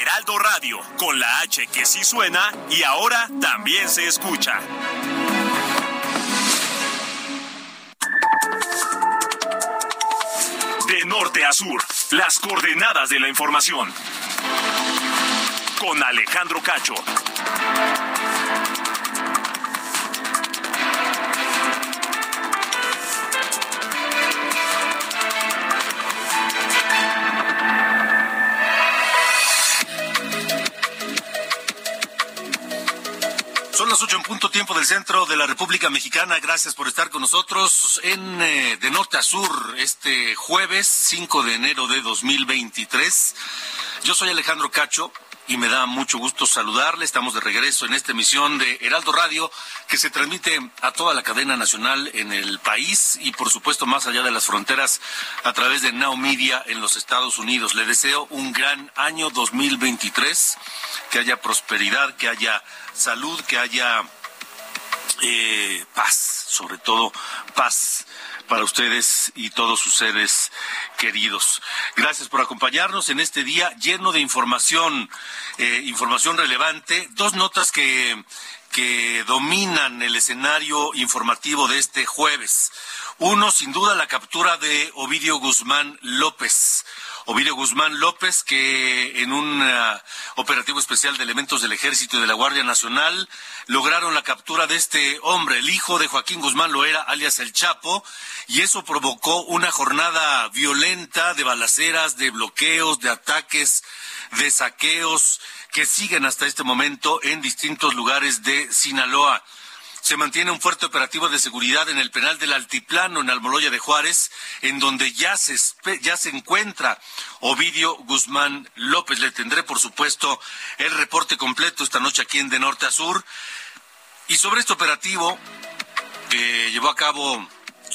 Heraldo Radio, con la H que sí suena y ahora también se escucha. De norte a sur, las coordenadas de la información. Con Alejandro Cacho. Punto tiempo del centro de la República Mexicana. Gracias por estar con nosotros en eh, de norte a sur este jueves 5 de enero de 2023. Yo soy Alejandro Cacho y me da mucho gusto saludarle. Estamos de regreso en esta emisión de Heraldo Radio que se transmite a toda la cadena nacional en el país y por supuesto más allá de las fronteras a través de Now Media en los Estados Unidos. Le deseo un gran año 2023, que haya prosperidad, que haya salud, que haya eh, paz, sobre todo paz para ustedes y todos sus seres queridos. Gracias por acompañarnos en este día lleno de información, eh, información relevante. Dos notas que, que dominan el escenario informativo de este jueves. Uno, sin duda, la captura de Ovidio Guzmán López. Ovidio Guzmán López, que en un uh, operativo especial de elementos del Ejército y de la Guardia Nacional lograron la captura de este hombre, el hijo de Joaquín Guzmán Loera, alias El Chapo, y eso provocó una jornada violenta de balaceras, de bloqueos, de ataques, de saqueos que siguen hasta este momento en distintos lugares de Sinaloa. Se mantiene un fuerte operativo de seguridad en el penal del Altiplano, en Almoloya de Juárez, en donde ya se, ya se encuentra Ovidio Guzmán López. Le tendré, por supuesto, el reporte completo esta noche aquí en De Norte a Sur. Y sobre este operativo que llevó a cabo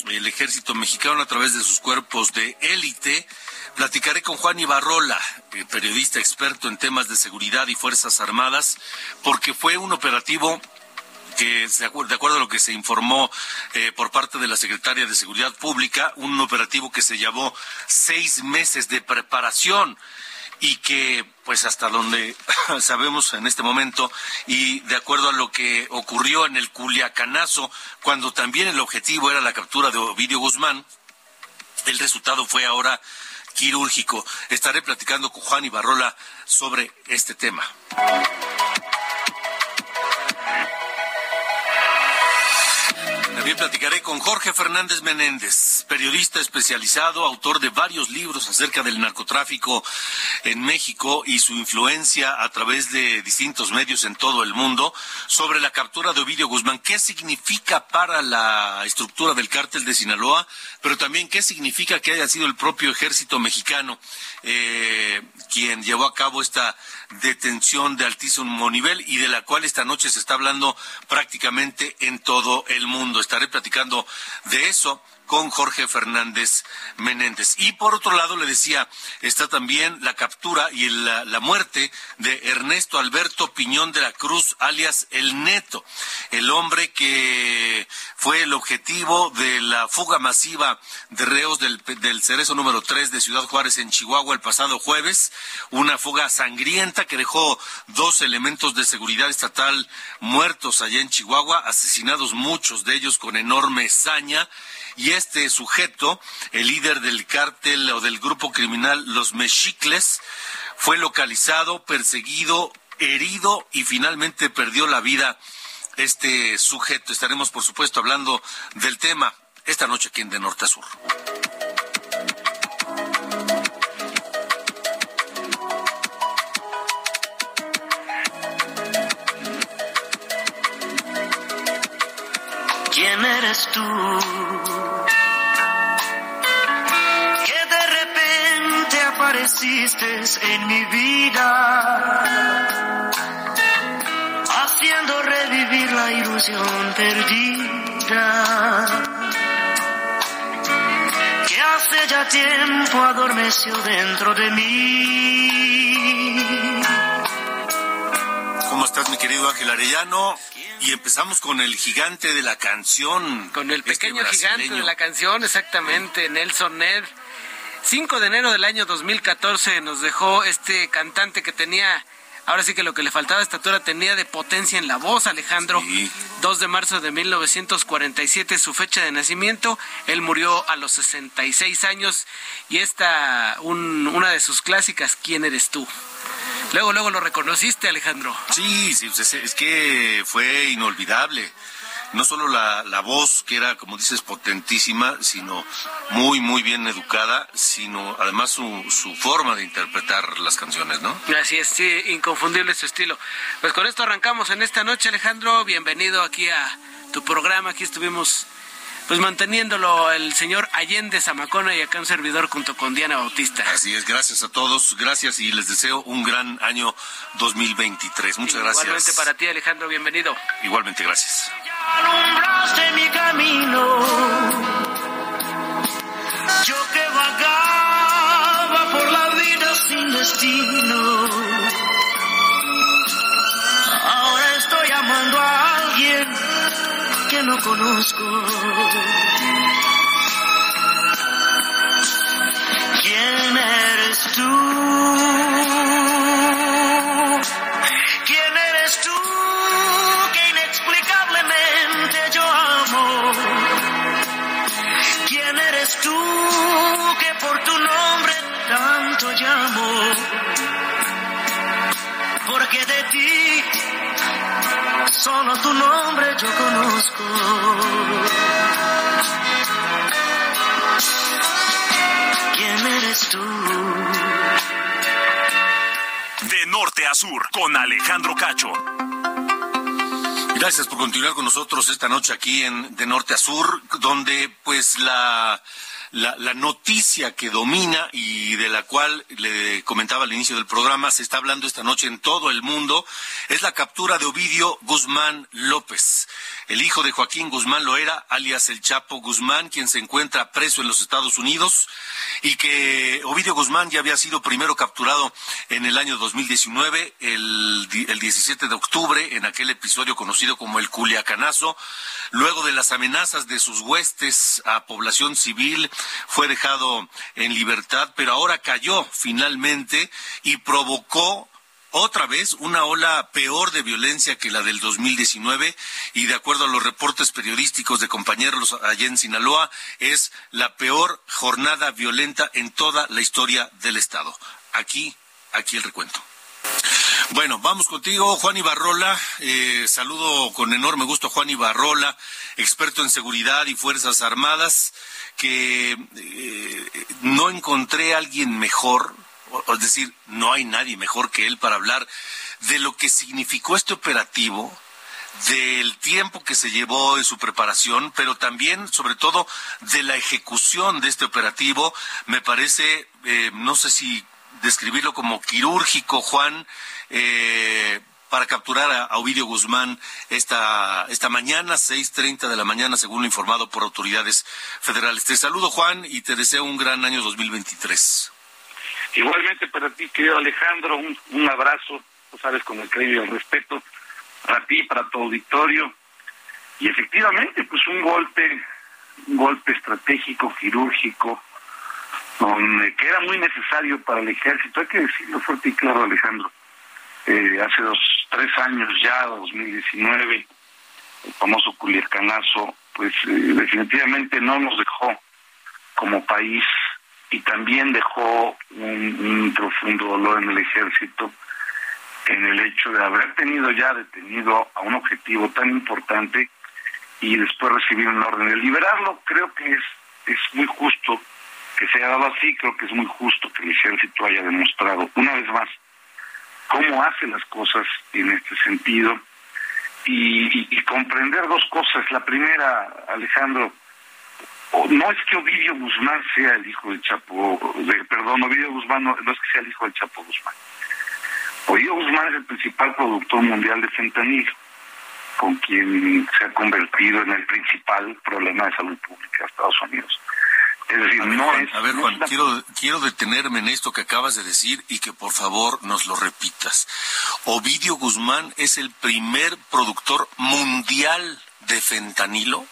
el ejército mexicano a través de sus cuerpos de élite, platicaré con Juan Ibarrola, periodista experto en temas de seguridad y Fuerzas Armadas, porque fue un operativo que, de acuerdo a lo que se informó eh, por parte de la Secretaria de Seguridad Pública, un operativo que se llevó seis meses de preparación y que, pues hasta donde sabemos en este momento, y de acuerdo a lo que ocurrió en el Culiacanazo, cuando también el objetivo era la captura de Ovidio Guzmán, el resultado fue ahora quirúrgico. Estaré platicando con Juan Ibarrola sobre este tema. También platicaré con Jorge Fernández Menéndez, periodista especializado, autor de varios libros acerca del narcotráfico en México y su influencia a través de distintos medios en todo el mundo, sobre la captura de Ovidio Guzmán. ¿Qué significa para la estructura del cártel de Sinaloa? Pero también qué significa que haya sido el propio ejército mexicano eh, quien llevó a cabo esta detención de altísimo nivel y de la cual esta noche se está hablando prácticamente en todo el mundo. Estaré platicando de eso con Jorge Fernández Menéndez. Y por otro lado, le decía, está también la captura y la, muerte de Ernesto Alberto Piñón de la Cruz, alias El Neto, el hombre que fue el objetivo de la fuga masiva de reos del, del Cerezo número 3 de Ciudad Juárez en Chihuahua el pasado jueves, una fuga sangrienta que dejó dos elementos de seguridad estatal muertos allá en Chihuahua, asesinados muchos de ellos con enorme saña y este sujeto, el líder del cártel o del grupo criminal Los Mexicles, fue localizado, perseguido, herido y finalmente perdió la vida este sujeto. Estaremos, por supuesto, hablando del tema esta noche aquí en De Norte a Sur. ¿Quién eres tú? Que de repente apareciste en mi vida, haciendo revivir la ilusión perdida, que hace ya tiempo adormeció dentro de mí. ¿Cómo estás, mi querido Ángel Arellano? Y empezamos con el gigante de la canción. Con el este pequeño gigante de la canción, exactamente, Nelson Ned. 5 de enero del año 2014 nos dejó este cantante que tenía, ahora sí que lo que le faltaba estatura tenía de potencia en la voz, Alejandro. 2 de marzo de 1947 su fecha de nacimiento. Él murió a los 66 años y esta, una de sus clásicas, ¿Quién eres tú? Luego, luego lo reconociste, Alejandro. Sí, sí, pues es que fue inolvidable. No solo la, la voz, que era, como dices, potentísima, sino muy, muy bien educada, sino además su, su forma de interpretar las canciones, ¿no? Así es, sí, inconfundible su estilo. Pues con esto arrancamos en esta noche, Alejandro. Bienvenido aquí a tu programa. Aquí estuvimos pues manteniéndolo el señor Allende Zamacona y acá un servidor junto con Diana Bautista. Así es, gracias a todos, gracias y les deseo un gran año 2023. Muchas gracias. Igualmente para ti, Alejandro, bienvenido. Igualmente, gracias. Alumbraste mi camino, yo que vagaba por la vida sin destino. Conozco. Solo tu nombre yo conozco. ¿Quién eres tú? De norte a sur, con Alejandro Cacho. Gracias por continuar con nosotros esta noche aquí en De Norte a Sur, donde pues la la, noticia que domina y de la cual le comentaba al inicio del programa, se está hablando esta noche en todo el mundo, es la captura de Ovidio Guzmán López, el hijo de Joaquín Guzmán Loera, alias el Chapo Guzmán, quien se encuentra preso en los Estados Unidos y que Ovidio Guzmán ya había sido primero capturado en el año 2019, el, el 17 de octubre, en aquel episodio conocido como el Culiacanazo, luego de las amenazas de sus huestes a población civil, fue dejado en libertad, pero ahora cayó finalmente y provocó otra vez una ola peor de violencia que la del 2019 y de acuerdo a los reportes periodísticos de compañeros allá en Sinaloa es la peor jornada violenta en toda la historia del estado. Aquí, aquí el recuento. Bueno, vamos contigo, Juan Ibarrola. Eh, saludo con enorme gusto a Juan Ibarrola, experto en seguridad y Fuerzas Armadas, que eh, no encontré a alguien mejor, es decir, no hay nadie mejor que él para hablar de lo que significó este operativo, del tiempo que se llevó en su preparación, pero también, sobre todo, de la ejecución de este operativo. Me parece, eh, no sé si describirlo como quirúrgico, Juan, eh, para capturar a, Ovidio Guzmán esta, esta mañana, 6.30 de la mañana, según lo informado por autoridades federales. Te saludo, Juan, y te deseo un gran año 2023. Igualmente para ti, querido Alejandro, un, un abrazo, tú sabes, con el cariño y el respeto, para ti, para tu auditorio. Y efectivamente, pues un golpe, un golpe estratégico, quirúrgico, que era muy necesario para el ejército, hay que decirlo fuerte y claro, Alejandro eh, hace dos, tres años ya, 2019, el famoso Culiacanazo, pues eh, definitivamente no nos dejó como país y también dejó un, profundo dolor en el ejército en el hecho de haber tenido ya detenido a un objetivo tan importante y después recibir una orden de liberarlo. Creo que es, es muy justo que se haya dado así, creo que es muy justo que el ejército haya demostrado una vez más cómo hace las cosas en este sentido y, comprender dos cosas. La primera, Alejandro, no es que Ovidio Guzmán sea el hijo del Chapo, de, perdón, Ovidio Guzmán no, no, es que sea el hijo del Chapo Guzmán. Ovidio Guzmán es el principal productor mundial de fentanilo, con quien se ha convertido en el principal problema de salud pública de Estados Unidos. Es decir, no es. A ver, Juan, quiero, quiero detenerme en esto que acabas de decir y que por favor nos lo repitas. Ovidio Guzmán es el primer productor mundial de fentanilo.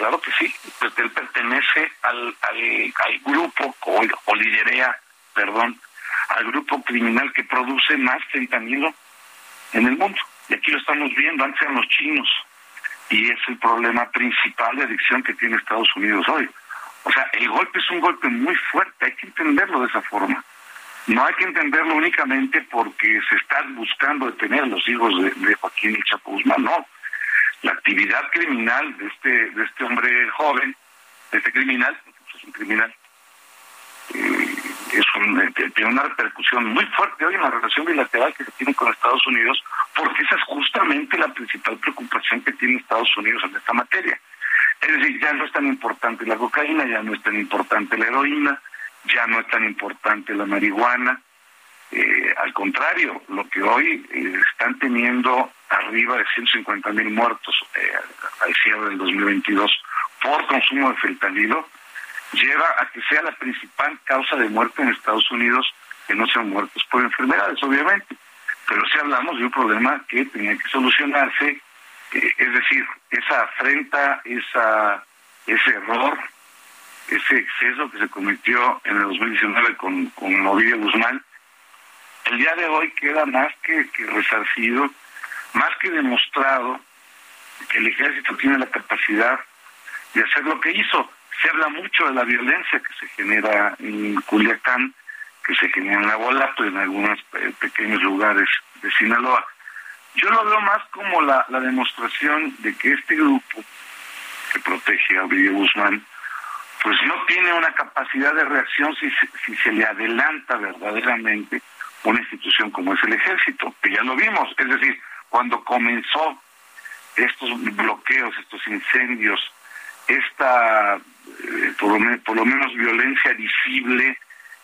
Claro que sí, pues él pertenece al, al, grupo, o, o liderea, perdón, al grupo criminal que produce más fentanilo en el mundo. Y aquí lo estamos viendo, antes eran los chinos. Y es el problema principal de adicción que tiene Estados Unidos hoy. O sea, el golpe es un golpe muy fuerte, hay que entenderlo de esa forma. No hay que entenderlo únicamente porque se están buscando detener los hijos de, Joaquín y Chapo no. La actividad criminal de este, de este hombre joven, de este criminal, pues es un criminal, eh, es un, eh, tiene una repercusión muy fuerte hoy en la relación bilateral que se tiene con Estados Unidos, porque esa es justamente la principal preocupación que tiene Estados Unidos en esta materia. Es decir, ya no es tan importante la cocaína, ya no es tan importante la heroína, ya no es tan importante la marihuana. Eh, al contrario, lo que hoy eh, están teniendo arriba de 150 mil muertos eh, al cierre del 2022 por consumo de fentanilo, lleva a que sea la principal causa de muerte en Estados Unidos, que no sean muertos por enfermedades, obviamente. Pero si hablamos de un problema que tenía que solucionarse, eh, es decir, esa afrenta, esa, ese error, ese exceso que se cometió en el 2019 con, con Ovidio Guzmán, el día de hoy queda más que, que resarcido, más que demostrado que el ejército tiene la capacidad de hacer lo que hizo. Se habla mucho de la violencia que se genera en Culiacán, que se genera en Abolato y en algunos eh, pequeños lugares de Sinaloa. Yo lo veo más como la, la demostración de que este grupo que protege a Ovidio Guzmán, pues no tiene una capacidad de reacción si si se le adelanta verdaderamente una institución como es el ejército, que ya lo vimos, es decir, cuando comenzó estos bloqueos, estos incendios, esta, eh, por, lo menos, por, lo menos, violencia visible,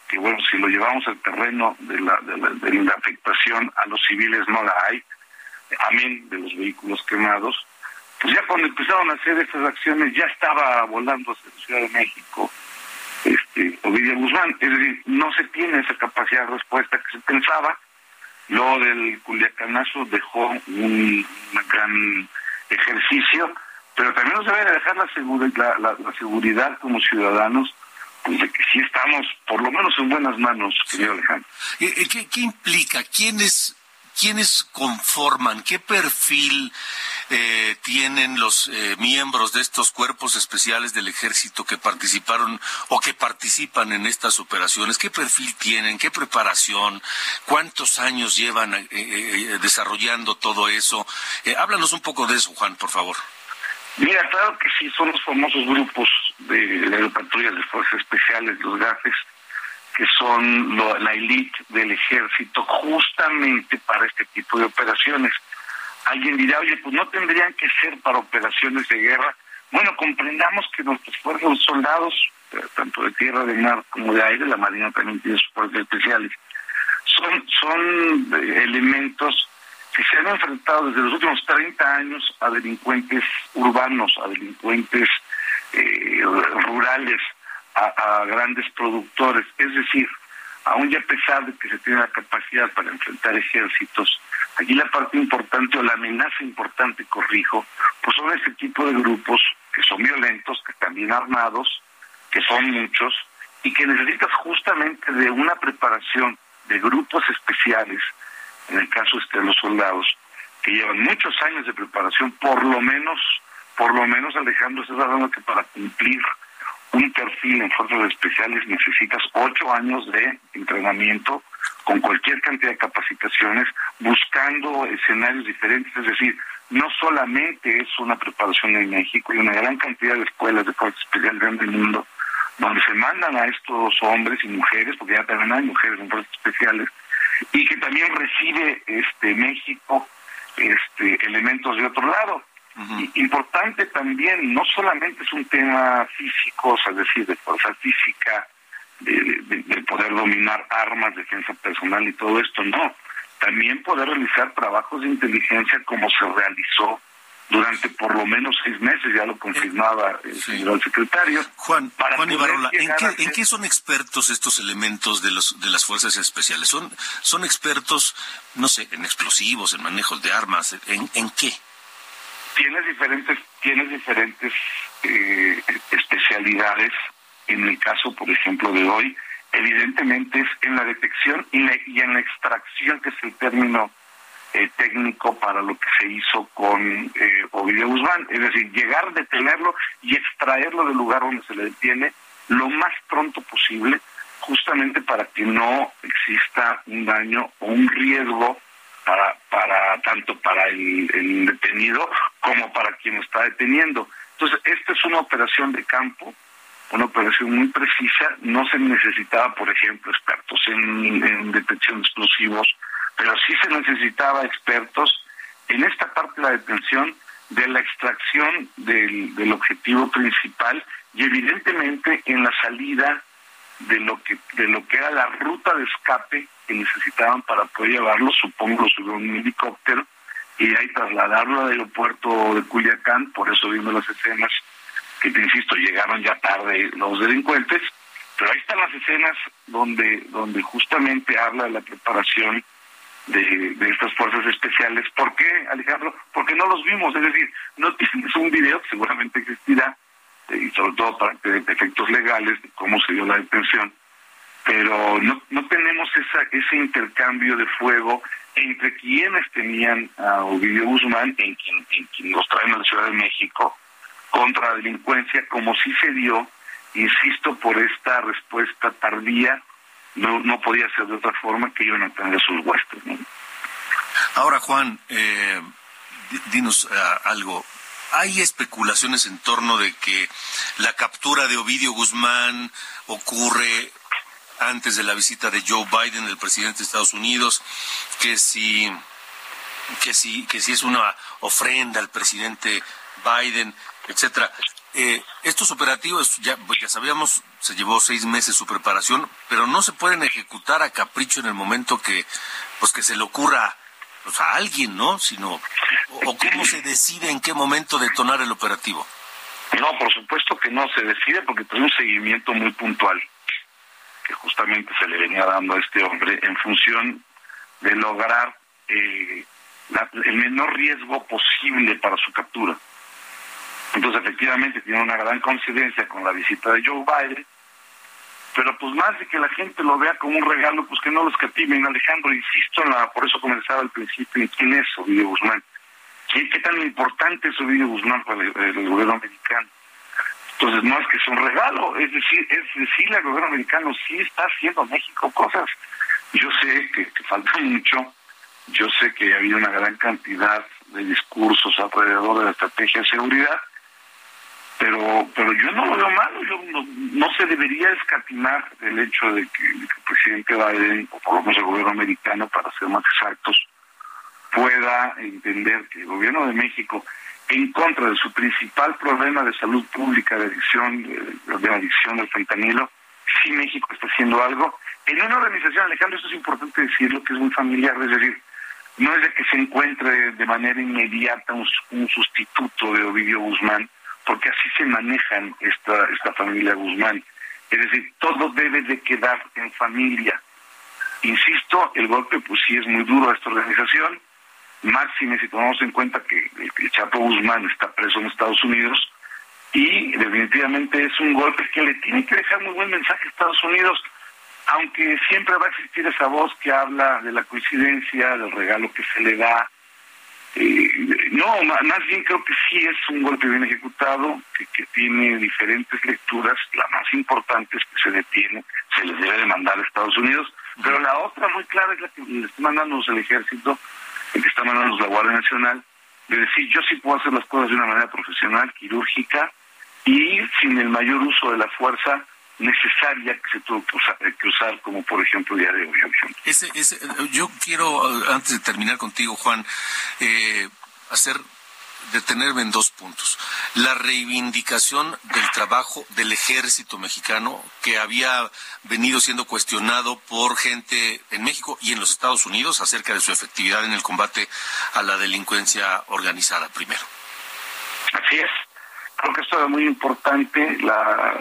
que bueno, si lo llevamos al terreno de la, de la, de la afectación a los civiles no la hay, amén de los vehículos quemados, pues ya cuando empezaron a hacer estas acciones ya estaba volando hacia la Ciudad de México este, Ovidio Guzmán, es decir, no se tiene esa capacidad de respuesta que se pensaba, lo del Culiacanazo dejó un, gran ejercicio, pero también nos debe dejar la, seguridad, la, la, seguridad como ciudadanos pues de que sí estamos por lo menos en buenas manos, querido Alejandro. ¿Qué, qué implica? ¿Quiénes ¿Quiénes conforman? ¿Qué perfil eh, tienen los eh, miembros de estos cuerpos especiales del ejército que participaron o que participan en estas operaciones? ¿Qué perfil tienen? ¿Qué preparación? ¿Cuántos años llevan eh, eh desarrollando todo eso? Eh, háblanos un poco de eso, Juan, por favor. Mira, claro que sí, son los famosos grupos de, de patrullas de fuerzas especiales, los GAFES, que son lo, la élite del ejército justamente para este tipo de operaciones. Alguien dirá, oye, pues no tendrían que ser para operaciones de guerra. Bueno, comprendamos que nuestros fuerzas soldados, eh, tanto de tierra, de mar como de aire, la Marina también tiene sus fuerzas especiales, son, son eh, elementos que se han enfrentado desde los últimos 30 años a delincuentes urbanos, a delincuentes eh, rurales, a, a, grandes productores. Es decir, aún ya a pesar de que se tiene la capacidad para enfrentar ejércitos, aquí la parte importante o la amenaza importante, corrijo, pues son ese tipo de grupos que son violentos, que están bien armados, que son muchos, y que necesitas justamente de una preparación de grupos especiales, en el caso este de los soldados, que llevan muchos años de preparación, por lo menos, por lo menos Alejandro, hablando que para cumplir un perfil en fuerzas especiales necesitas ocho años de entrenamiento con cualquier cantidad de capacitaciones, buscando escenarios diferentes, es decir, no solamente es una preparación en México, hay una gran cantidad de escuelas de fuerzas especiales en el mundo donde se mandan a estos hombres y mujeres, porque ya también hay mujeres en fuerzas especiales, y que también recibe este México este elementos de otro lado. Importante también, no solamente es un tema físico, es decir, de fuerza física, de, poder dominar armas, defensa personal y todo esto, no. También poder realizar trabajos de inteligencia como se realizó durante por lo menos seis meses, ya lo confirmaba el señor secretario. Juan, Juan Ibarola, ¿en qué, son expertos estos elementos de, los, de las fuerzas especiales? ¿Son, ¿Son expertos, no sé, en explosivos, en manejos de armas? ¿En, en qué? Tienes diferentes, tienes diferentes eh, especialidades. En el caso, por ejemplo, de hoy, evidentemente es en la detección y, y en la extracción, que es el término eh, técnico para lo que se hizo con eh, Ovidio Guzmán, es decir, llegar, detenerlo y extraerlo del lugar donde se le detiene lo más pronto posible, justamente para que no exista un daño o un riesgo para, para tanto para el, detenido como para quien lo está deteniendo. Entonces, esta es una operación de campo, una operación muy precisa, no se necesitaba, por ejemplo, expertos en, en detección de explosivos, pero sí se necesitaba expertos en esta parte de la detención de la extracción del, del objetivo principal y evidentemente en la salida de lo que de lo que era la ruta de escape que necesitaban para poder llevarlo, supongo subió un helicóptero y ahí trasladarlo al aeropuerto de Culiacán, por eso vimos las escenas que te insisto llegaron ya tarde los delincuentes, pero ahí están las escenas donde donde justamente habla de la preparación de, estas fuerzas especiales. ¿Por qué, Alejandro? Porque no los vimos, es decir, no tienes un video seguramente existirá, y sobre todo para efectos legales cómo se dio la detención, pero no, no tenemos esa, ese intercambio de fuego entre quienes tenían a Ovidio Guzmán, en quien, en quien los traen a la Ciudad de México, contra la delincuencia, como sí se dio, insisto, por esta respuesta tardía no, no podía ser de otra forma que iban a tener sus huéspedes. Ahora, Juan, eh, dinos eh, algo. Hay especulaciones en torno de que la captura de Ovidio Guzmán ocurre antes de la visita de Joe Biden, el presidente de Estados Unidos, que si que si que si es una ofrenda al presidente Biden, etcétera. Eh, estos operativos, ya, ya sabíamos, se llevó seis meses su preparación, pero no se pueden ejecutar a capricho en el momento que, pues que se le ocurra pues, a alguien, ¿no? Sino, o, cómo se decide en qué momento detonar el operativo. No, por supuesto que no se decide porque tiene un seguimiento muy puntual que justamente se le venía dando a este hombre en función de lograr eh, el menor riesgo posible para su captura. Entonces, efectivamente, tiene una gran coincidencia con la visita de Joe Biden, pero pues más de que la gente lo vea como un regalo, pues que no los cativen, Alejandro, insisto, en la, por eso comenzaba al principio, quién es Ovidio Guzmán, ¿Qué, qué tan importante es Ovidio Guzmán para el, gobierno americano. Entonces, no es que es un regalo, es decir, es decirle al gobierno americano, sí está haciendo México cosas. Yo sé que, que falta mucho, yo sé que ha habido una gran cantidad de discursos alrededor de la estrategia de seguridad, pero pero yo no lo veo malo, yo no, se debería escatimar el hecho de que, el presidente Biden, o por lo menos el gobierno americano, para ser más exactos, pueda entender que el gobierno de México, en contra de su principal problema de salud pública, de adicción, de, adicción al fentanilo, si México está haciendo algo. En una organización, Alejandro, esto es importante decirlo, que es muy familiar, es decir, no es de que se encuentre de manera inmediata un, un sustituto de Ovidio Guzmán, porque así se manejan esta, esta familia Guzmán. Es decir, todo debe de quedar en familia. Insisto, el golpe pues sí es muy duro a esta organización, máxime si tomamos en cuenta que el Chapo Guzmán está preso en Estados Unidos y definitivamente es un golpe que le tiene que dejar muy buen mensaje a Estados Unidos, aunque siempre va a existir esa voz que habla de la coincidencia, del regalo que se le da, eh, no, más bien creo que sí es un golpe bien ejecutado, que, tiene diferentes lecturas. La más importante es que se detiene, se les debe demandar a Estados Unidos, pero la otra muy clara es la que le está mandando el ejército, el que está mandando la Guardia Nacional, de decir yo sí puedo hacer las cosas de una manera profesional, quirúrgica y sin el mayor uso de la fuerza necesaria que se tuvo que usar, como por ejemplo día de hoy. Ese, ese, yo quiero, antes de terminar contigo, Juan, eh, hacer detenerme en dos puntos. La reivindicación del trabajo del ejército mexicano que había venido siendo cuestionado por gente en México y en los Estados Unidos acerca de su efectividad en el combate a la delincuencia organizada primero. Así es. Creo que esto era muy importante, la,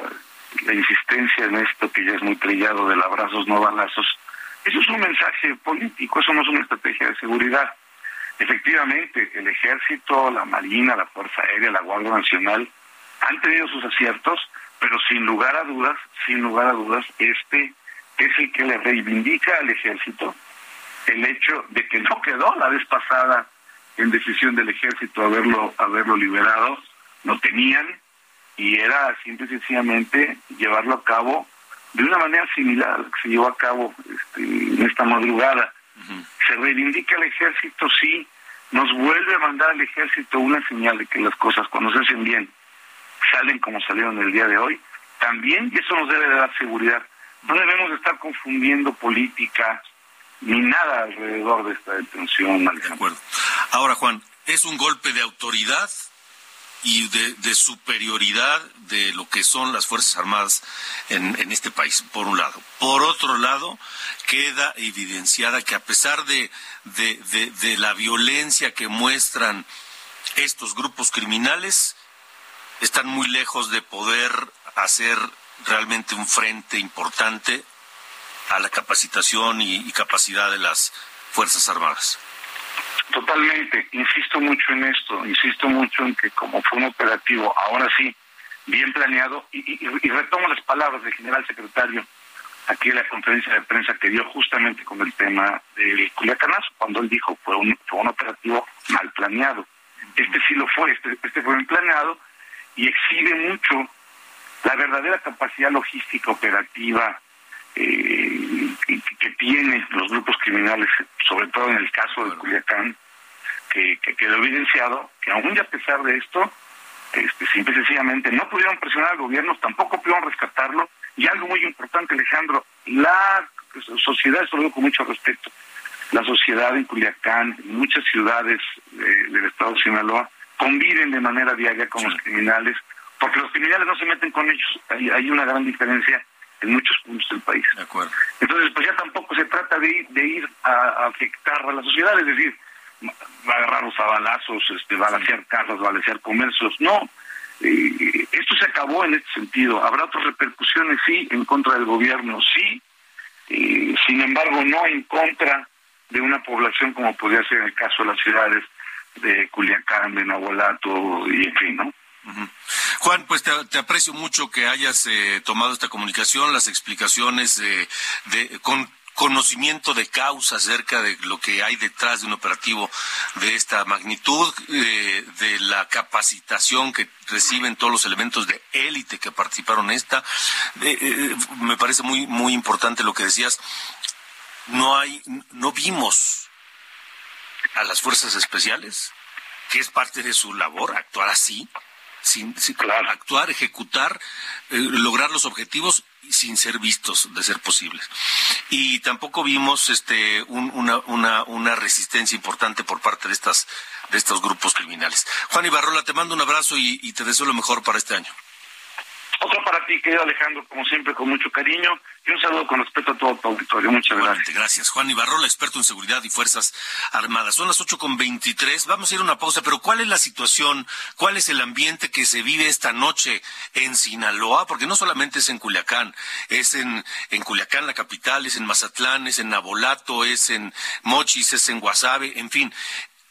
insistencia en esto que ya es muy trillado del abrazos no balazos. Eso es un mensaje político, eso no es una estrategia de seguridad Efectivamente, el ejército, la marina, la Fuerza Aérea, la Guardia Nacional han tenido sus aciertos, pero sin lugar a dudas, sin lugar a dudas, este es el que le reivindica al ejército el hecho de que no quedó la vez pasada en decisión del ejército haberlo haberlo liberado, no tenían y era simple y sencillamente llevarlo a cabo de una manera similar a la que se llevó a cabo este, en esta madrugada se reivindica el ejército, sí, nos vuelve a mandar al ejército una señal de que las cosas cuando se hacen bien salen como salieron el día de hoy, también y eso nos debe de dar seguridad. No debemos estar confundiendo política ni nada alrededor de esta detención. De acuerdo. Ahora, Juan, ¿es un golpe de autoridad y de, superioridad de lo que son las Fuerzas Armadas en, este país, por un lado. Por otro lado, queda evidenciada que a pesar de, de la violencia que muestran estos grupos criminales, están muy lejos de poder hacer realmente un frente importante a la capacitación y capacidad de las Fuerzas Armadas. Totalmente, insisto mucho en esto, insisto mucho en que como fue un operativo, ahora sí, bien planeado, y, retomo las palabras del general secretario aquí en la conferencia de prensa que dio justamente con el tema del Culiacanazo, cuando él dijo fue un, fue un operativo mal planeado. Este sí lo fue, este, este fue bien planeado y exhibe mucho la verdadera capacidad logística operativa eh, que, que, tienen los grupos criminales, sobre todo en el caso de Culiacán, que, quedó evidenciado que aún y a pesar de esto, este, simple y sencillamente no pudieron presionar al gobierno, tampoco pudieron rescatarlo, y algo muy importante, Alejandro, la sociedad, esto lo digo con mucho respeto, la sociedad en Culiacán, en muchas ciudades del estado de Sinaloa, conviven de manera diaria con los criminales, porque los criminales no se meten con ellos, hay, hay una gran diferencia en muchos puntos del país. De acuerdo. Entonces, pues ya tampoco se trata de ir, de ir a, afectar a la sociedad, es decir, va a balazos, este, balancear carros, balancear comercios. No, eh, esto se acabó en este sentido. Habrá otras repercusiones, sí, en contra del gobierno, sí, eh, sin embargo, no en contra de una población como podría ser en el caso de las ciudades de Culiacán, de Nahualato y en fin, ¿no? Juan, pues te, aprecio mucho que hayas eh, tomado esta comunicación, las explicaciones de, con conocimiento de causa acerca de lo que hay detrás de un operativo de esta magnitud, eh, de la capacitación que reciben todos los elementos de élite que participaron en esta. Eh, me parece muy muy importante lo que decías. No hay, no vimos a las fuerzas especiales, que es parte de su labor actuar así sin, actuar, ejecutar, eh, lograr los objetivos sin ser vistos, de ser posibles. Y tampoco vimos este una, una, una resistencia importante por parte de estas de estos grupos criminales. Juan Ibarrola, te mando un abrazo y te deseo lo mejor para este año. Otro para ti, querido Alejandro, como siempre, con mucho cariño. Y un saludo con respeto a todo tu auditorio. Muchas gracias. Gracias. Juan Ibarrola, experto en seguridad y Fuerzas Armadas. Son las ocho con veintitrés. Vamos a ir a una pausa, pero ¿cuál es la situación? ¿Cuál es el ambiente que se vive esta noche en Sinaloa? Porque no solamente es en Culiacán, es en, en Culiacán, la capital, es en Mazatlán, es en Nabolato, es en Mochis, es en Guasave, en fin.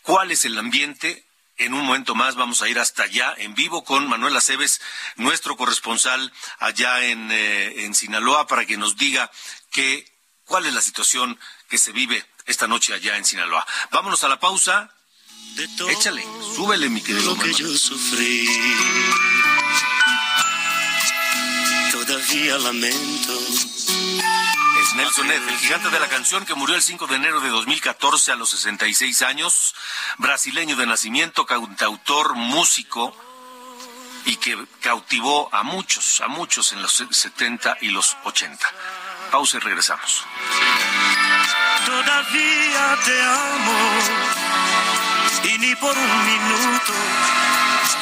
¿Cuál es el ambiente? En un momento más vamos a ir hasta allá en vivo con Manuel Aceves, nuestro corresponsal allá en, eh, en Sinaloa, para que nos diga que, cuál es la situación que se vive esta noche allá en Sinaloa. Vámonos a la pausa. Échale, súbele, mi querido. Lo que yo sufrí, todavía lamento Nelson Ed, el gigante de la canción que murió el 5 de enero de 2014 a los 66 años, brasileño de nacimiento, cantautor, músico y que cautivó a muchos, a muchos en los 70 y los 80. Pausa y regresamos. Todavía te amo y ni por un minuto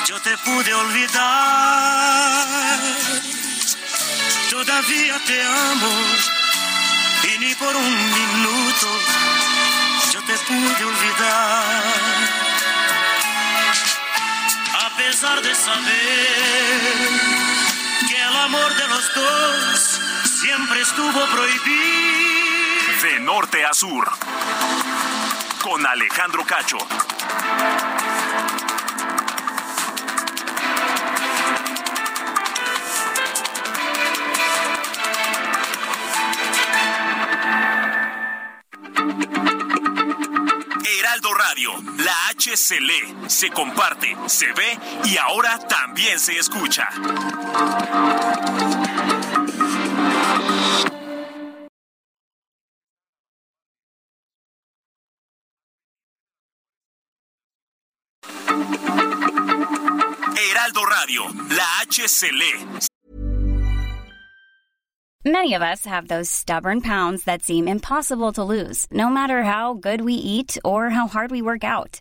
yo te pude olvidar. Todavía te amo y ni por un minuto yo te pude olvidar. A pesar de saber que el amor de los dos siempre estuvo prohibido. De norte a sur. Con Alejandro Cacho. Se lee, se comparte, se ve y ahora también se escucha. Heraldo Radio, la H se lee, Many of us have those stubborn pounds that seem impossible to lose, no matter how good we eat or how hard we work out.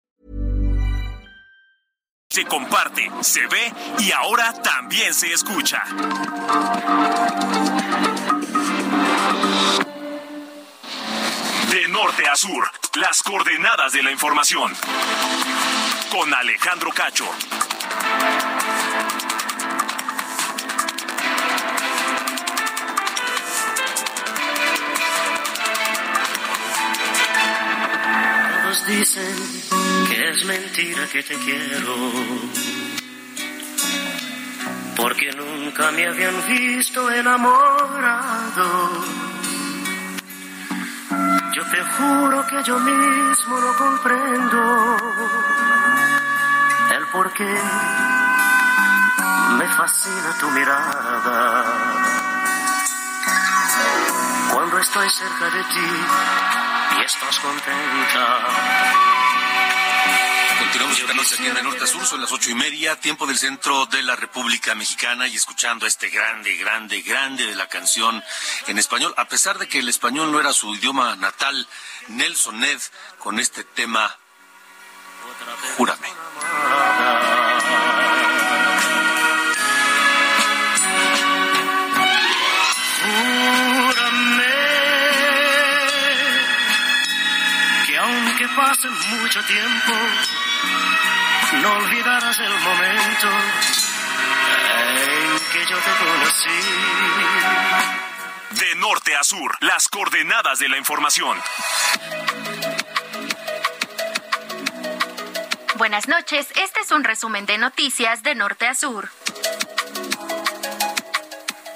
Se comparte, se ve y ahora también se escucha. De norte a sur, las coordenadas de la información. Con Alejandro Cacho. Dicen que es mentira que te quiero, porque nunca me habían visto enamorado. Yo te juro que yo mismo no comprendo el por qué me fascina tu mirada. Cuando estoy cerca de ti y estás contenta. Continuamos escuchándonos aquí en de norte sur, son las ocho y media, tiempo del centro de la República Mexicana y escuchando este grande, grande, grande de la canción en español, a pesar de que el español no era su idioma natal, Nelson Ned con este tema. Júrame pase mucho tiempo, no olvidarás el momento en que yo te conocí. De norte a sur, las coordenadas de la información. Buenas noches, este es un resumen de noticias de norte a sur.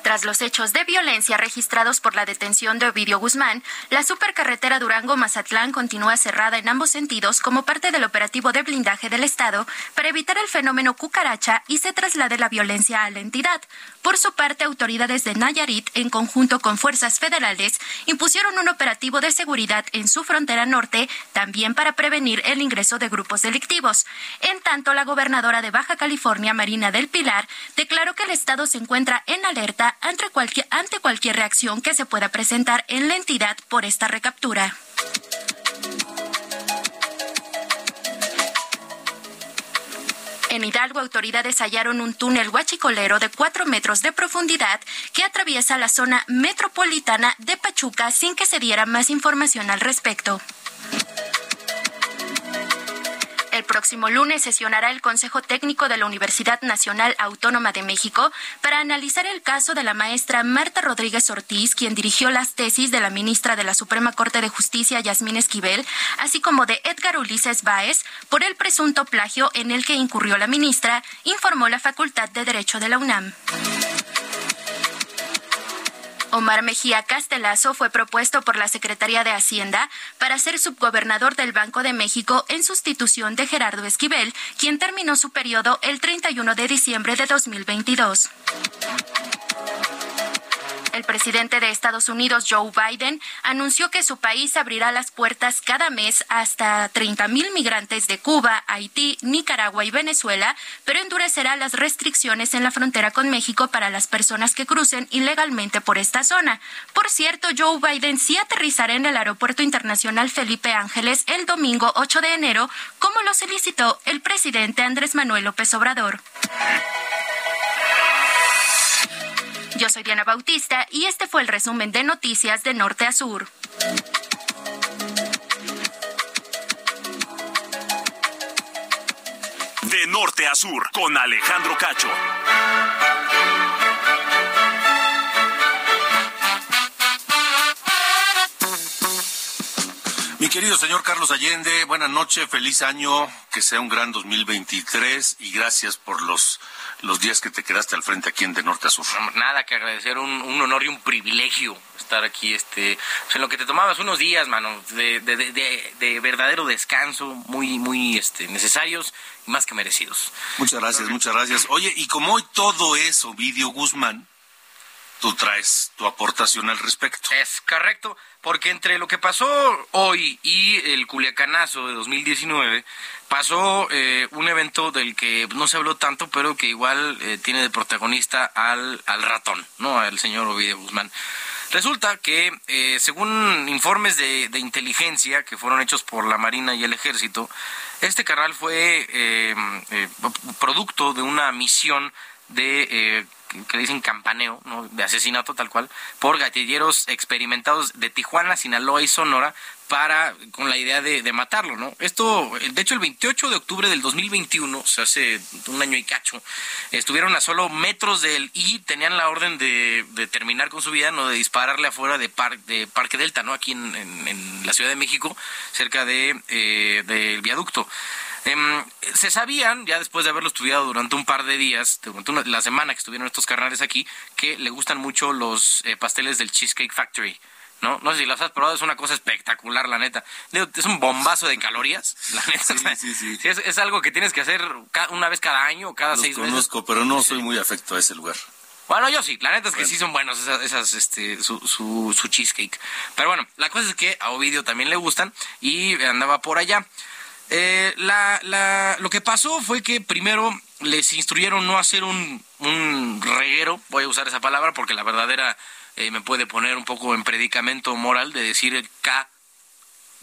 Tras los hechos de violencia registrados por la detención de Ovidio Guzmán, la supercarretera Durango-Mazatlán continúa cerrada en ambos sentidos como parte del operativo de blindaje del Estado para evitar el fenómeno cucaracha y se traslade la violencia a la entidad. Por su parte, autoridades de Nayarit, en conjunto con fuerzas federales, impusieron un operativo de seguridad en su frontera norte, también para prevenir el ingreso de grupos delictivos. En tanto, la gobernadora de Baja California, Marina del Pilar, declaró que el Estado se encuentra en alerta ante cualquier, ante cualquier reacción que se pueda presentar en la entidad por esta recaptura. En Hidalgo, autoridades hallaron un túnel huachicolero de cuatro metros de profundidad que atraviesa la zona metropolitana de Pachuca sin que se diera más información al respecto. Próximo lunes sesionará el Consejo Técnico de la Universidad Nacional Autónoma de México para analizar el caso de la maestra Marta Rodríguez Ortiz, quien dirigió las tesis de la ministra de la Suprema Corte de Justicia, Yasmín Esquivel, así como de Edgar Ulises Báez, por el presunto plagio en el que incurrió la ministra, informó la Facultad de Derecho de la UNAM. Omar Mejía Castelazo fue propuesto por la Secretaría de Hacienda para ser subgobernador del Banco de México en sustitución de Gerardo Esquivel, quien terminó su periodo el 31 de diciembre de 2022. El presidente de Estados Unidos, Joe Biden, anunció que su país abrirá las puertas cada mes hasta 30 mil migrantes de Cuba, Haití, Nicaragua y Venezuela, pero endurecerá las restricciones en la frontera con México para las personas que crucen ilegalmente por esta zona. Por cierto, Joe Biden sí aterrizará en el Aeropuerto Internacional Felipe Ángeles el domingo 8 de enero, como lo solicitó el presidente Andrés Manuel López Obrador. Yo soy Diana Bautista y este fue el resumen de noticias de norte a sur. De norte a sur, con Alejandro Cacho. Querido señor Carlos Allende, buenas noches, feliz año, que sea un gran 2023 y gracias por los los días que te quedaste al frente aquí en De Norte a Sur. Nada que agradecer, un, honor y un privilegio estar aquí, este, pues, en lo que te tomabas unos días, mano, de, de, verdadero descanso, muy, muy este, necesarios y más que merecidos. Muchas gracias, muchas gracias. Oye, y como hoy todo eso, Ovidio Guzmán, tú traes tu aportación al respecto. Es correcto, porque entre lo que pasó hoy y el Culiacanazo de 2019, pasó eh, un evento del que no se habló tanto, pero que igual eh, tiene de protagonista al, al ratón, ¿no? Al señor Ovidio Guzmán. Resulta que, eh, según informes de, inteligencia que fueron hechos por la Marina y el Ejército, este canal fue producto de una misión de que le dicen campaneo, ¿no? de asesinato tal cual, por gatilleros experimentados de Tijuana, Sinaloa y Sonora para con la idea de, matarlo, ¿no? Esto, de hecho, el 28 de octubre del 2021, o sea, hace un año y cacho, estuvieron a solo metros de él y tenían la orden de, terminar con su vida, no de dispararle afuera de, de Parque Delta, ¿no? Aquí en, la Ciudad de México, cerca de eh, del viaducto. Em, se sabían, ya después de haberlo estudiado durante un par de días, durante la semana que estuvieron estos carnales aquí, que le gustan mucho los eh, pasteles del Cheesecake Factory. ¿no? No sé si los has probado, es una cosa espectacular, la neta. Es un bombazo de calorías, la neta. Sí, sí, sí. Es, algo que tienes que hacer una vez cada año o cada seis meses. conozco, pero no soy muy afecto a ese lugar. Bueno, yo sí, la neta es que sí son buenos esas, este, su, su, su, cheesecake. Pero bueno, la cosa es que a Ovidio también le gustan y andaba por allá. Eh, la, la, lo que pasó fue que primero les instruyeron no hacer un, un reguero, voy a usar esa palabra porque la verdadera eh, me puede poner un poco en predicamento moral de decir K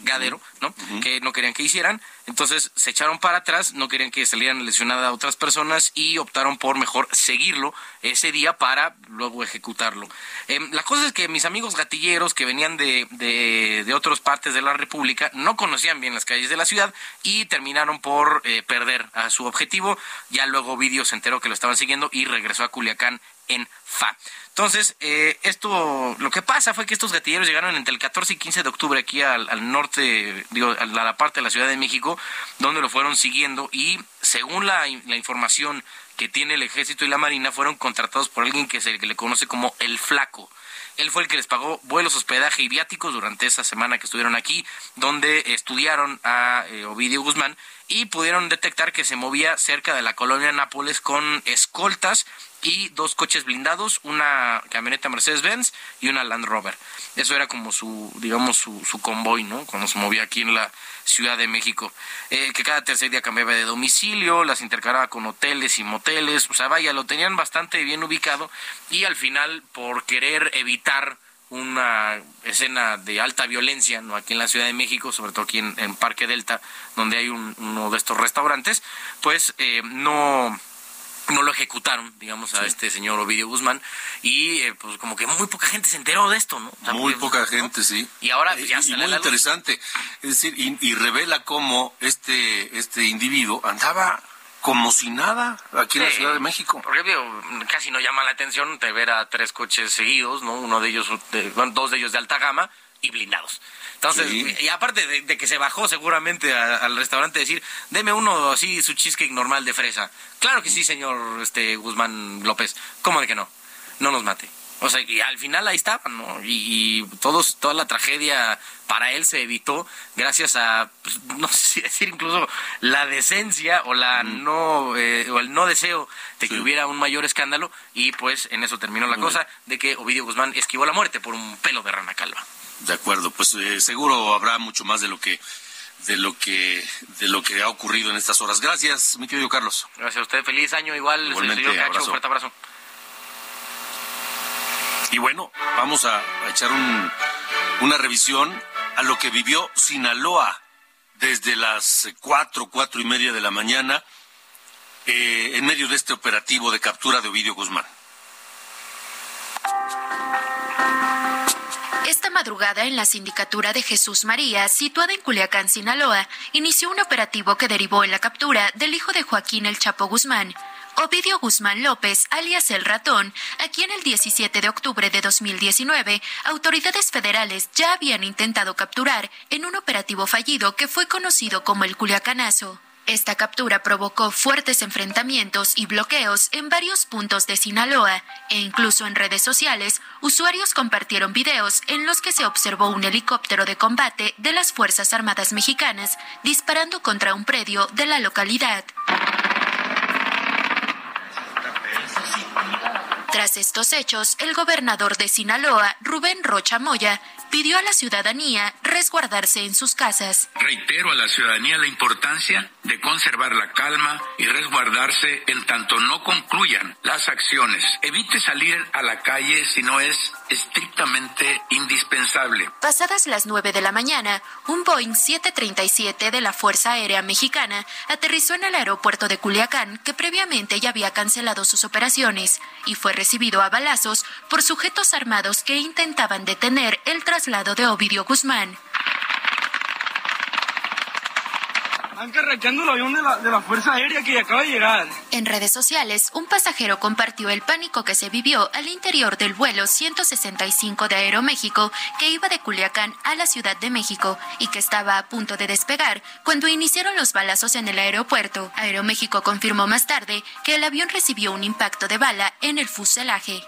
gadero, ¿no? Que no querían que hicieran. Entonces se echaron para atrás, no querían que salieran lesionadas a otras personas y optaron por mejor seguirlo ese día para luego ejecutarlo. Em, la cosa es que mis amigos gatilleros que venían de, de, de, otras partes de la República no conocían bien las calles de la ciudad y terminaron por eh, perder a su objetivo. Ya luego Vídeo se enteró que lo estaban siguiendo y regresó a Culiacán en FA. Entonces, eh, esto, lo que pasa fue que estos gatilleros llegaron entre el 14 y 15 de octubre aquí al, norte, digo, a la, parte de la Ciudad de México, donde lo fueron siguiendo y según la, información que tiene el ejército y la marina, fueron contratados por alguien que se le conoce como el flaco. Él fue el que les pagó vuelos, hospedaje y viáticos durante esa semana que estuvieron aquí, donde estudiaron a eh, Ovidio Guzmán y pudieron detectar que se movía cerca de la colonia Nápoles con escoltas y dos coches blindados, una camioneta Mercedes-Benz y una Land Rover. Eso era como su, digamos, su, su convoy, ¿no? Cuando se movía aquí en la Ciudad de México. Eh, que cada tercer día cambiaba de domicilio, las intercalaba con hoteles y moteles, o sea, vaya, lo tenían bastante bien ubicado y al final, por querer evitar una escena de alta violencia, ¿no? Aquí en la Ciudad de México, sobre todo aquí en, Parque Delta, donde hay uno de estos restaurantes, pues eh, no no lo ejecutaron, digamos, a este señor Ovidio Guzmán y eh, pues como que muy poca gente se enteró de esto, ¿no? muy poca gente, sí. Y ahora ya y, muy interesante, es decir, y, revela cómo este este individuo andaba como si nada aquí en la Ciudad de México. Porque casi no llama la atención de ver a tres coches seguidos, ¿no? Uno de ellos, dos de ellos de alta gama y blindados. Entonces, y aparte de, que se bajó seguramente al restaurante decir, deme uno así, su cheesecake normal de fresa. Claro que sí, señor este Guzmán López. ¿Cómo de que no? No nos mate. O sea, y al final ahí estaban, ¿no? Y, todos, toda la tragedia para él se evitó gracias a, pues, no sé si decir incluso la decencia o la no, eh, o el no deseo de que hubiera un mayor escándalo y pues en eso terminó la cosa de que Ovidio Guzmán esquivó la muerte por un pelo de rana calva. De acuerdo, pues eh, seguro habrá mucho más de lo que de lo que de lo que ha ocurrido en estas horas. Gracias, mi querido Carlos. Gracias a usted. Feliz año igual. Igualmente, Cacho, un fuerte abrazo. Y bueno, vamos a, echar una revisión a lo que vivió Sinaloa desde las cuatro, cuatro y media de la mañana eh, en medio de este operativo de captura de Ovidio Guzmán. Esta madrugada en la sindicatura de Jesús María, situada en Culiacán, Sinaloa, inició un operativo que derivó en la captura del hijo de Joaquín El Chapo Guzmán, Ovidio Guzmán López, alias El Ratón, a quien el 17 de octubre de 2019 autoridades federales ya habían intentado capturar en un operativo fallido que fue conocido como el Culiacanazo. Esta captura provocó fuertes enfrentamientos y bloqueos en varios puntos de Sinaloa e incluso en redes sociales, usuarios compartieron videos en los que se observó un helicóptero de combate de las Fuerzas Armadas Mexicanas disparando contra un predio de la localidad. Tras estos hechos, el gobernador de Sinaloa, Rubén Rocha Moya, pidió a la ciudadanía resguardarse en sus casas. Reitero a la ciudadanía la importancia de conservar la calma y resguardarse en tanto no concluyan las acciones. Evite salir a la calle si no es estrictamente indispensable. Pasadas las 9 de la mañana, un Boeing 737 de la Fuerza Aérea Mexicana aterrizó en el aeropuerto de Culiacán, que previamente ya había cancelado sus operaciones, y fue recibido a balazos por sujetos armados que intentaban detener el traslado lado de Ovidio Guzmán. Están carrachando el avión de la, de la Fuerza Aérea que acaba de llegar. En redes sociales, un pasajero compartió el pánico que se vivió al interior del vuelo 165 de Aeroméxico que iba de Culiacán a la Ciudad de México y que estaba a punto de despegar cuando iniciaron los balazos en el aeropuerto. Aeroméxico confirmó más tarde que el avión recibió un impacto de bala en el fuselaje.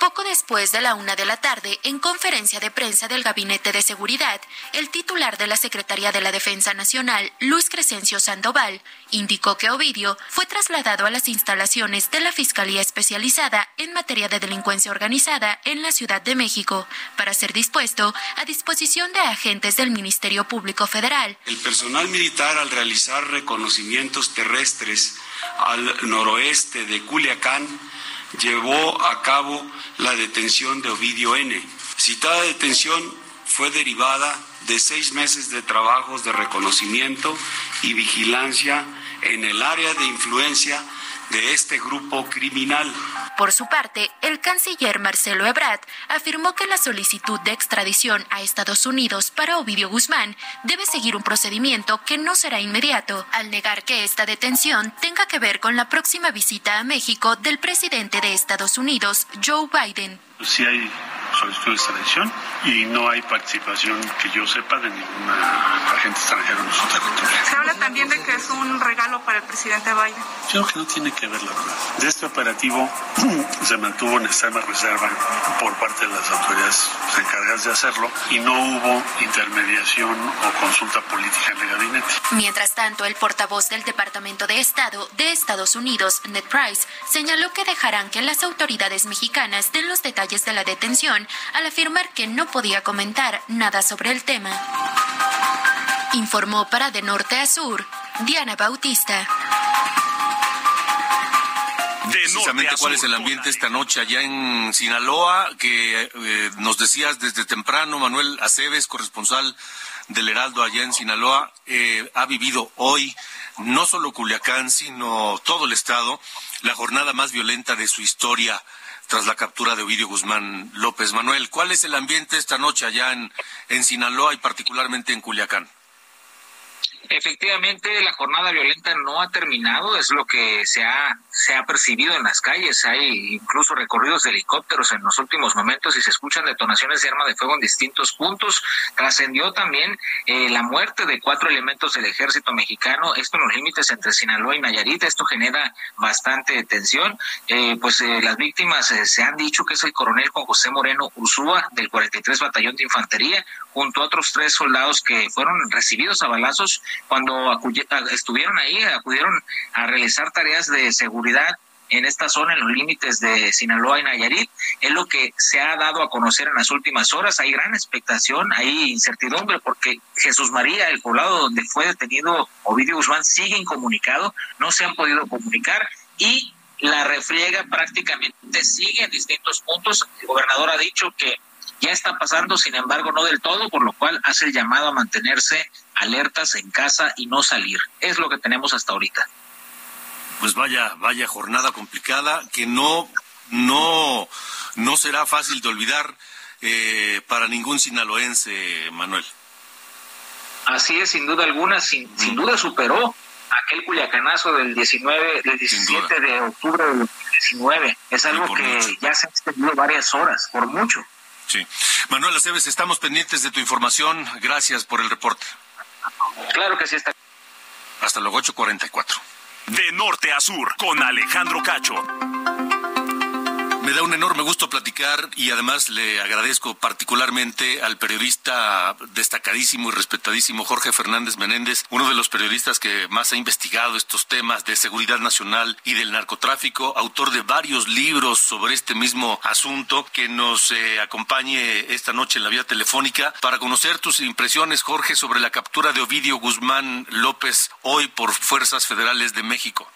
Poco después de la una de la tarde, en conferencia de prensa del Gabinete de Seguridad, el titular de la Secretaría de la Defensa Nacional, Luis Crescencio Sandoval, indicó que Ovidio fue trasladado a las instalaciones de la Fiscalía Especializada en materia de delincuencia organizada en la Ciudad de México para ser dispuesto a disposición de agentes del Ministerio Público Federal. El personal militar, al realizar reconocimientos terrestres al noroeste de Culiacán, llevó a cabo la detención de Ovidio N. Citada detención fue derivada de seis meses de trabajos de reconocimiento y vigilancia en el área de influencia de este grupo criminal. Por su parte, el canciller Marcelo Ebrard afirmó que la solicitud de extradición a Estados Unidos para Ovidio Guzmán debe seguir un procedimiento que no será inmediato, al negar que esta detención tenga que ver con la próxima visita a México del presidente de Estados Unidos, Joe Biden. Sí hay solicitud de extradición y no hay participación que yo sepa de ningún agente extranjero en su territorio. Se habla también de que es un regalo para el presidente Biden. Yo creo que no tiene que ver la verdad. De este operativo se mantuvo en extrema reserva por parte de las autoridades encargadas de hacerlo y no hubo intermediación o consulta política en el gabinete. Mientras tanto, el portavoz del Departamento de Estado de Estados Unidos, Ned Price, señaló que dejarán que las autoridades mexicanas den los detalles de la detención al afirmar que no podía comentar nada sobre el tema. Informó para De Norte a Sur Diana Bautista. Precisamente cuál es el ambiente esta noche allá en Sinaloa, que eh, nos decías desde temprano, Manuel Aceves, corresponsal del Heraldo allá en Sinaloa, eh, ha vivido hoy no solo Culiacán, sino todo el estado, la jornada más violenta de su historia tras la captura de Ovidio Guzmán López. Manuel, ¿cuál es el ambiente esta noche allá en, en Sinaloa y particularmente en Culiacán? Efectivamente, la jornada violenta no ha terminado, es lo que se ha, se ha percibido en las calles. Hay incluso recorridos de helicópteros en los últimos momentos y se escuchan detonaciones de arma de fuego en distintos puntos. Trascendió también eh, la muerte de cuatro elementos del ejército mexicano, esto en los límites entre Sinaloa y Nayarit. Esto genera bastante tensión. Eh, pues eh, las víctimas se han dicho que es el coronel Juan José Moreno Ursúa del 43 Batallón de Infantería, junto a otros tres soldados que fueron recibidos a balazos cuando estuvieron ahí, acudieron a realizar tareas de seguridad en esta zona, en los límites de Sinaloa y Nayarit. Es lo que se ha dado a conocer en las últimas horas. Hay gran expectación, hay incertidumbre porque Jesús María, el poblado donde fue detenido Ovidio Guzmán, sigue incomunicado, no se han podido comunicar y la refriega prácticamente sigue en distintos puntos. El gobernador ha dicho que ya está pasando, sin embargo, no del todo, por lo cual hace el llamado a mantenerse alertas en casa y no salir. Es lo que tenemos hasta ahorita. Pues vaya, vaya jornada complicada que no, no, no será fácil de olvidar eh, para ningún sinaloense, Manuel. Así es, sin duda alguna, sin, sin duda superó aquel culiacanazo del 19, del 17 de octubre del 19. Es algo que ya se ha extendido varias horas, por mucho. Sí. Manuel Aceves, estamos pendientes de tu información. Gracias por el reporte. Claro que sí está. Hasta luego, 844. De norte a sur, con Alejandro Cacho. Me da un enorme gusto platicar y además le agradezco particularmente al periodista destacadísimo y respetadísimo Jorge Fernández Menéndez, uno de los periodistas que más ha investigado estos temas de seguridad nacional y del narcotráfico, autor de varios libros sobre este mismo asunto, que nos eh, acompañe esta noche en la vía telefónica para conocer tus impresiones, Jorge, sobre la captura de Ovidio Guzmán López hoy por Fuerzas Federales de México.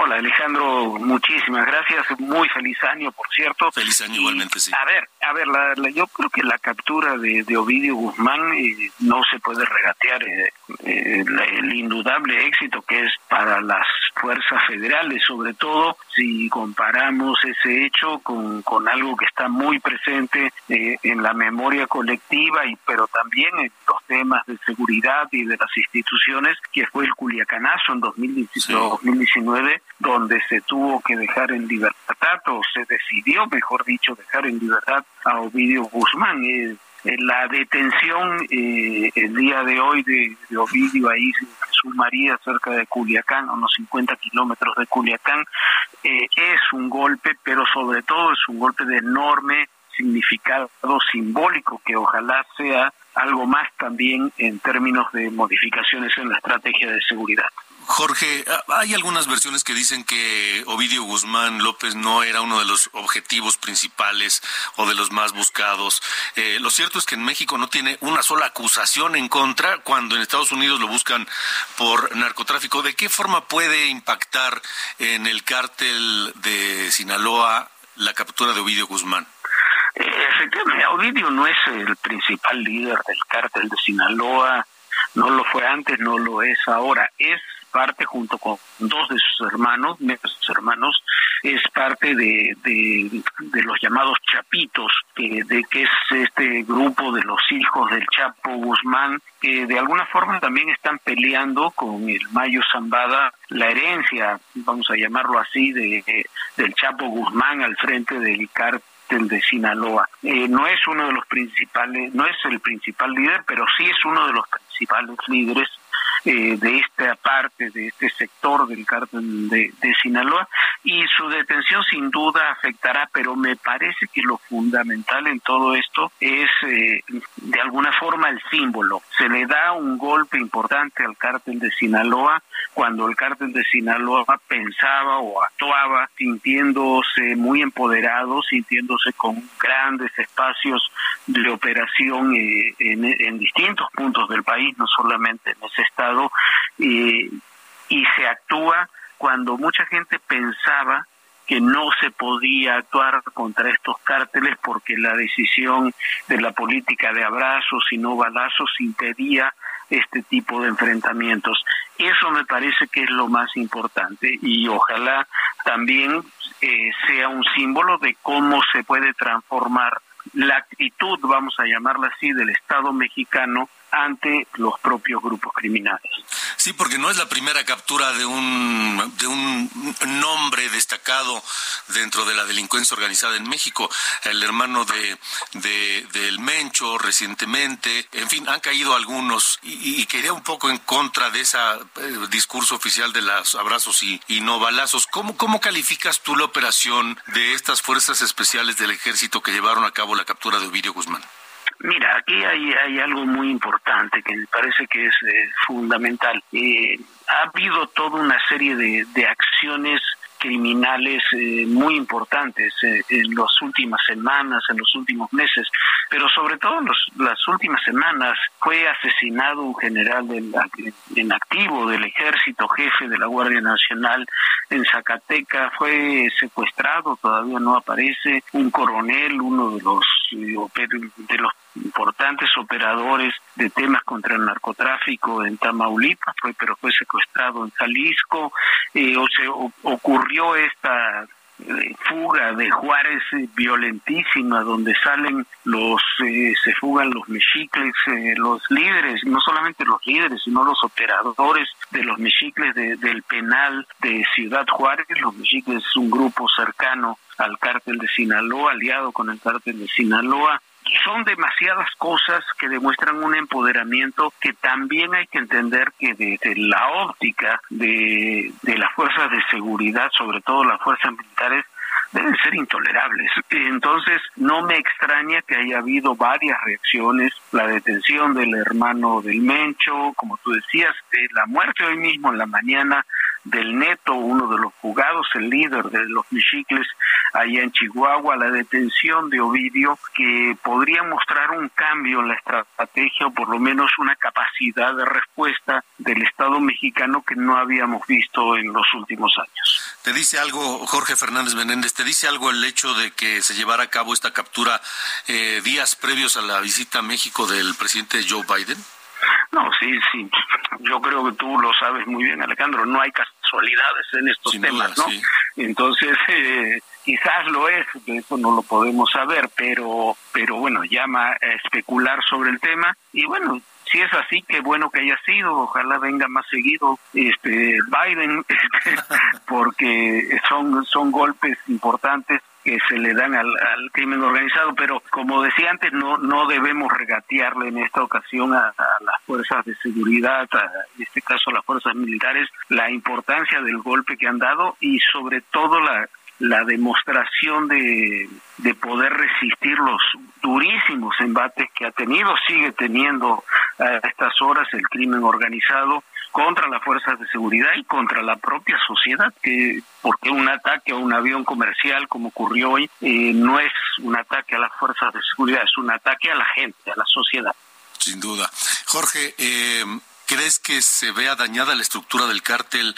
Hola Alejandro, muchísimas gracias. Muy feliz año, por cierto. Feliz año igualmente, sí. A ver, a ver, la, yo creo que la captura de, Ovidio Guzmán eh, no se puede regatear eh, eh, el indudable éxito que es para las fuerzas federales, sobre todo si comparamos ese hecho con, con algo que está muy presente en la memoria colectiva y pero también en los temas de seguridad y de las instituciones que fue el Culiacanazo en 2019 donde se tuvo que dejar en libertad o se decidió, mejor dicho, dejar en libertad a Ovidio Guzmán. Eh, eh, la detención eh, el día de hoy de, Ovidio ahí en Jesús María, cerca de Culiacán, a unos 50 kilómetros de Culiacán, es un golpe, pero sobre todo es un golpe de enorme significado simbólico que ojalá sea algo más también en términos de modificaciones en la estrategia de seguridad. Jorge, hay algunas versiones que dicen que Ovidio Guzmán López no era uno de los objetivos principales o de los más buscados. Eh, lo cierto es que en México no tiene una sola acusación en contra cuando en Estados Unidos lo buscan por narcotráfico. ¿De qué forma puede impactar en el cártel de Sinaloa la captura de Ovidio Guzmán? Efectivamente, Ovidio no es el principal líder del cártel de Sinaloa, no lo fue antes, no lo es ahora. Es parte junto con dos de sus hermanos, sus hermanos, es parte de, de, los llamados chapitos, que, de que es este grupo de los hijos del Chapo Guzmán, que de alguna forma también están peleando con el Mayo Zambada la herencia, vamos a llamarlo así, de, del Chapo Guzmán al frente del cártel de Sinaloa. Eh, no es uno de los principales, no es el principal líder, pero sí es uno de los principales líderes eh, de esta parte, de este sector del cártel de, Sinaloa, y su detención sin duda afectará, pero me parece que lo fundamental en todo esto es eh, de alguna forma el símbolo. Se le da un golpe importante al cártel de Sinaloa cuando el cártel de Sinaloa pensaba o actuaba sintiéndose muy empoderado, sintiéndose con grandes espacios de operación eh, en distintos puntos del país, no solamente en ese estado y se actúa cuando mucha gente pensaba que no se podía actuar contra estos cárteles porque la decisión de la política de abrazos y no balazos impedía este tipo de enfrentamientos. Eso me parece que es lo más importante y ojalá también eh, sea un símbolo de cómo se puede transformar la actitud, vamos a llamarla así, del Estado mexicano ante los propios grupos criminales. Sí, porque no es la primera captura de un, de un nombre destacado dentro de la delincuencia organizada en México. El hermano de, de del Mencho recientemente, en fin, han caído algunos y, quería un poco en contra de ese eh, discurso oficial de los abrazos y, y no balazos. ¿Cómo, ¿Cómo calificas tú la operación de estas fuerzas especiales del ejército que llevaron a cabo la captura de Ovidio Guzmán? Mira, aquí hay, hay algo muy importante que me parece que es eh, fundamental. Eh, ha habido toda una serie de, de acciones criminales eh, muy importantes eh, en las últimas semanas, en los últimos meses, pero sobre todo en las últimas semanas fue asesinado un general del, en activo del ejército, jefe de la Guardia Nacional en Zacatecas, fue secuestrado, todavía no aparece, un coronel, uno de los, eh, de los importantes operadores de temas contra el narcotráfico en Tamaulipas, fue, pero fue secuestrado en Jalisco, eh, o se ocurrió esta eh, fuga de Juárez eh, violentísima donde salen los se fugan los mexicles los líderes no solamente los líderes sino los operadores de los mexicles del penal de Ciudad Juárez. Los mexicles es un grupo cercano al cártel de Sinaloa aliado con el cártel de Sinaloa son demasiadas cosas que demuestran un empoderamiento que también hay que entender que desde la óptica de, de las fuerzas de seguridad, sobre todo las fuerzas militares, deben ser intolerables. Entonces, no me extraña que haya habido varias reacciones, la detención del hermano del Mencho, como tú decías, la muerte hoy mismo en la mañana del Neto, uno de los jugados, el líder de los Michicles allá en Chihuahua, la detención de Ovidio, que podría mostrar un cambio en la estrategia o por lo menos una capacidad de respuesta del Estado mexicano que no habíamos visto en los últimos años. ¿Te dice algo, Jorge Fernández Menéndez, te dice algo el hecho de que se llevara a cabo esta captura eh, días previos a la visita a México del presidente Joe Biden? No, sí, sí. Yo creo que tú lo sabes muy bien, Alejandro. No hay casualidades en estos temas, ¿no? Entonces, eh, quizás lo es, eso no lo podemos saber, pero, pero bueno, llama a especular sobre el tema. Y bueno, si es así, qué bueno que haya sido. Ojalá venga más seguido este Biden, este, porque son, son golpes importantes que se le dan al, crimen organizado, pero como decía antes, no, no debemos regatearle en esta ocasión a, las fuerzas de seguridad, en este caso a las fuerzas militares, la importancia del golpe que han dado y sobre todo la, la demostración de, de poder resistir los durísimos embates que ha tenido, sigue teniendo a estas horas el crimen organizado contra las fuerzas de seguridad y contra la propia sociedad, que porque un ataque a un avión comercial como ocurrió hoy eh, no es un ataque a las fuerzas de seguridad, es un ataque a la gente, a la sociedad. Sin duda. Jorge, eh, ¿crees que se vea dañada la estructura del cártel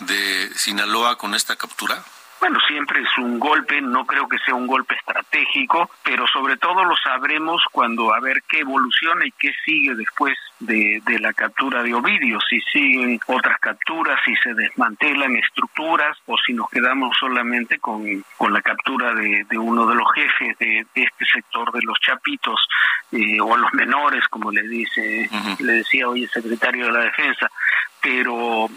de Sinaloa con esta captura? Bueno, siempre es un golpe, no creo que sea un golpe estratégico, pero sobre todo lo sabremos cuando a ver qué evoluciona y qué sigue después de, la captura de Ovidio, si siguen otras capturas, si se desmantelan estructuras o si nos quedamos solamente con, con la captura de, uno de los jefes de, este sector de los chapitos eh, o los menores, como le dice, le decía hoy el secretario de la Defensa, pero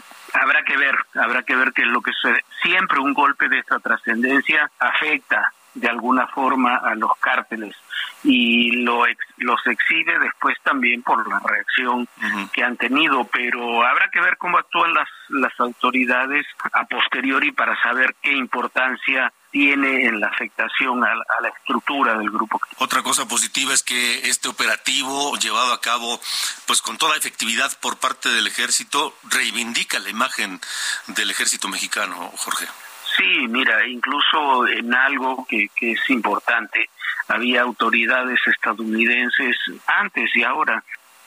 habrá que ver, habrá que ver qué es lo que sucede. Siempre un golpe de esta trascendencia afecta de alguna forma a los cárteles y lo los exhibe después también por la reacción que han tenido, pero habrá que ver cómo actúan las, las autoridades a posteriori para saber qué importancia tiene en la afectación a, la estructura del grupo. Otra cosa positiva es que este operativo llevado a cabo pues con toda efectividad por parte del ejército reivindica la imagen del ejército mexicano, Jorge. Sí, mira, incluso en algo que, que es importante, había autoridades estadounidenses antes y ahora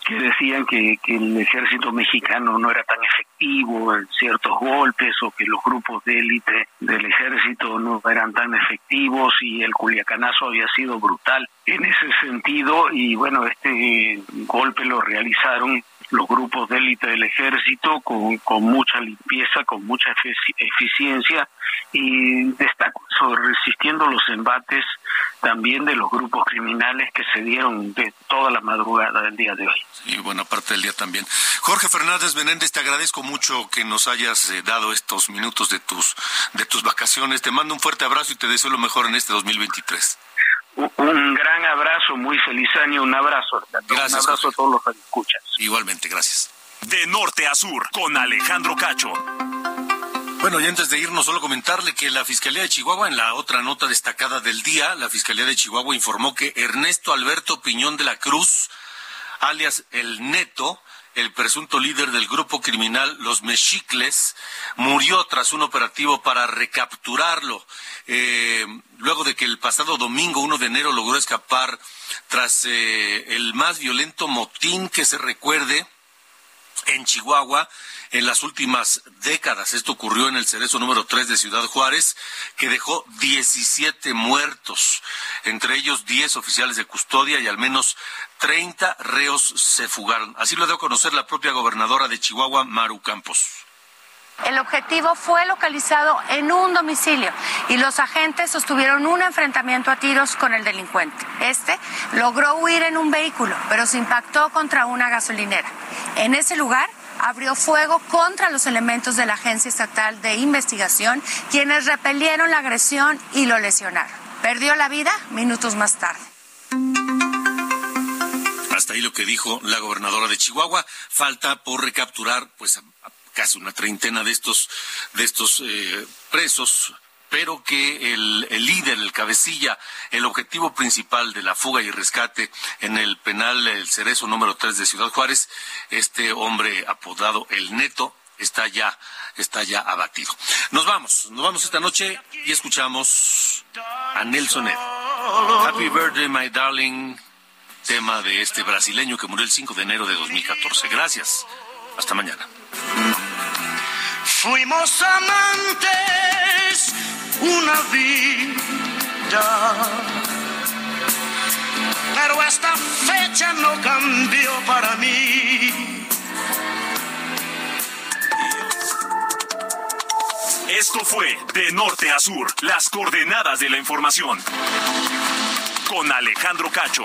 que decían que, que, el ejército mexicano no era tan efectivo en ciertos golpes o que los grupos de élite del ejército no eran tan efectivos y el culiacanazo había sido brutal en ese sentido. Y bueno, este golpe lo realizaron los grupos de élite del ejército con, con mucha limpieza, con mucha eficiencia. Y destaco resistiendo los embates también de los grupos criminales que se dieron de toda la madrugada del día de hoy. Y buena parte del día también. Jorge Fernández Benéndez, te agradezco mucho que nos hayas eh, dado estos minutos de tus, de tus vacaciones. Te mando un fuerte abrazo y te deseo lo mejor en este 2023. Un gran abrazo, muy feliz año, un abrazo. Gracias, un abrazo a todos los que escuchas. Igualmente, gracias. De norte a sur, con Alejandro Cacho. Bueno, y antes de irnos, solo comentarle que la Fiscalía de Chihuahua, en la otra nota destacada del día, la Fiscalía de Chihuahua informó que Ernesto Alberto Piñón de la Cruz, alias El Neto, el presunto líder del grupo criminal Los Mexicles, murió tras un operativo para recapturarlo. Eh, luego de que el pasado domingo, 1 de enero, logró escapar tras eh, el más violento motín que se recuerde en Chihuahua en las últimas décadas. Esto ocurrió en el cerezo número 3 de Ciudad Juárez, que dejó 17 muertos, entre ellos 10 oficiales de custodia y al menos 30 reos se fugaron. Así lo dio a conocer la propia gobernadora de Chihuahua, Maru Campos. El objetivo fue localizado en un domicilio y los agentes sostuvieron un enfrentamiento a tiros con el delincuente. Este logró huir en un vehículo, pero se impactó contra una gasolinera. En ese lugar abrió fuego contra los elementos de la Agencia Estatal de Investigación, quienes repelieron la agresión y lo lesionaron. Perdió la vida minutos más tarde. Hasta ahí lo que dijo la gobernadora de Chihuahua. Falta por recapturar, pues, casi una treintena de estos, de estos eh, presos pero que el, líder, el cabecilla, el objetivo principal de la fuga y rescate en el penal El Cerezo número 3 de Ciudad Juárez, este hombre apodado El Neto, está ya, está ya abatido. Nos vamos, nos vamos esta noche y escuchamos a Nelson Ed. Happy birthday, my darling, tema de este brasileño que murió el 5 de enero de 2014. Gracias. Hasta mañana. Fuimos amantes una vida. Pero esta fecha no cambió para mí. Esto fue De Norte a Sur, las coordenadas de la información. Con Alejandro Cacho.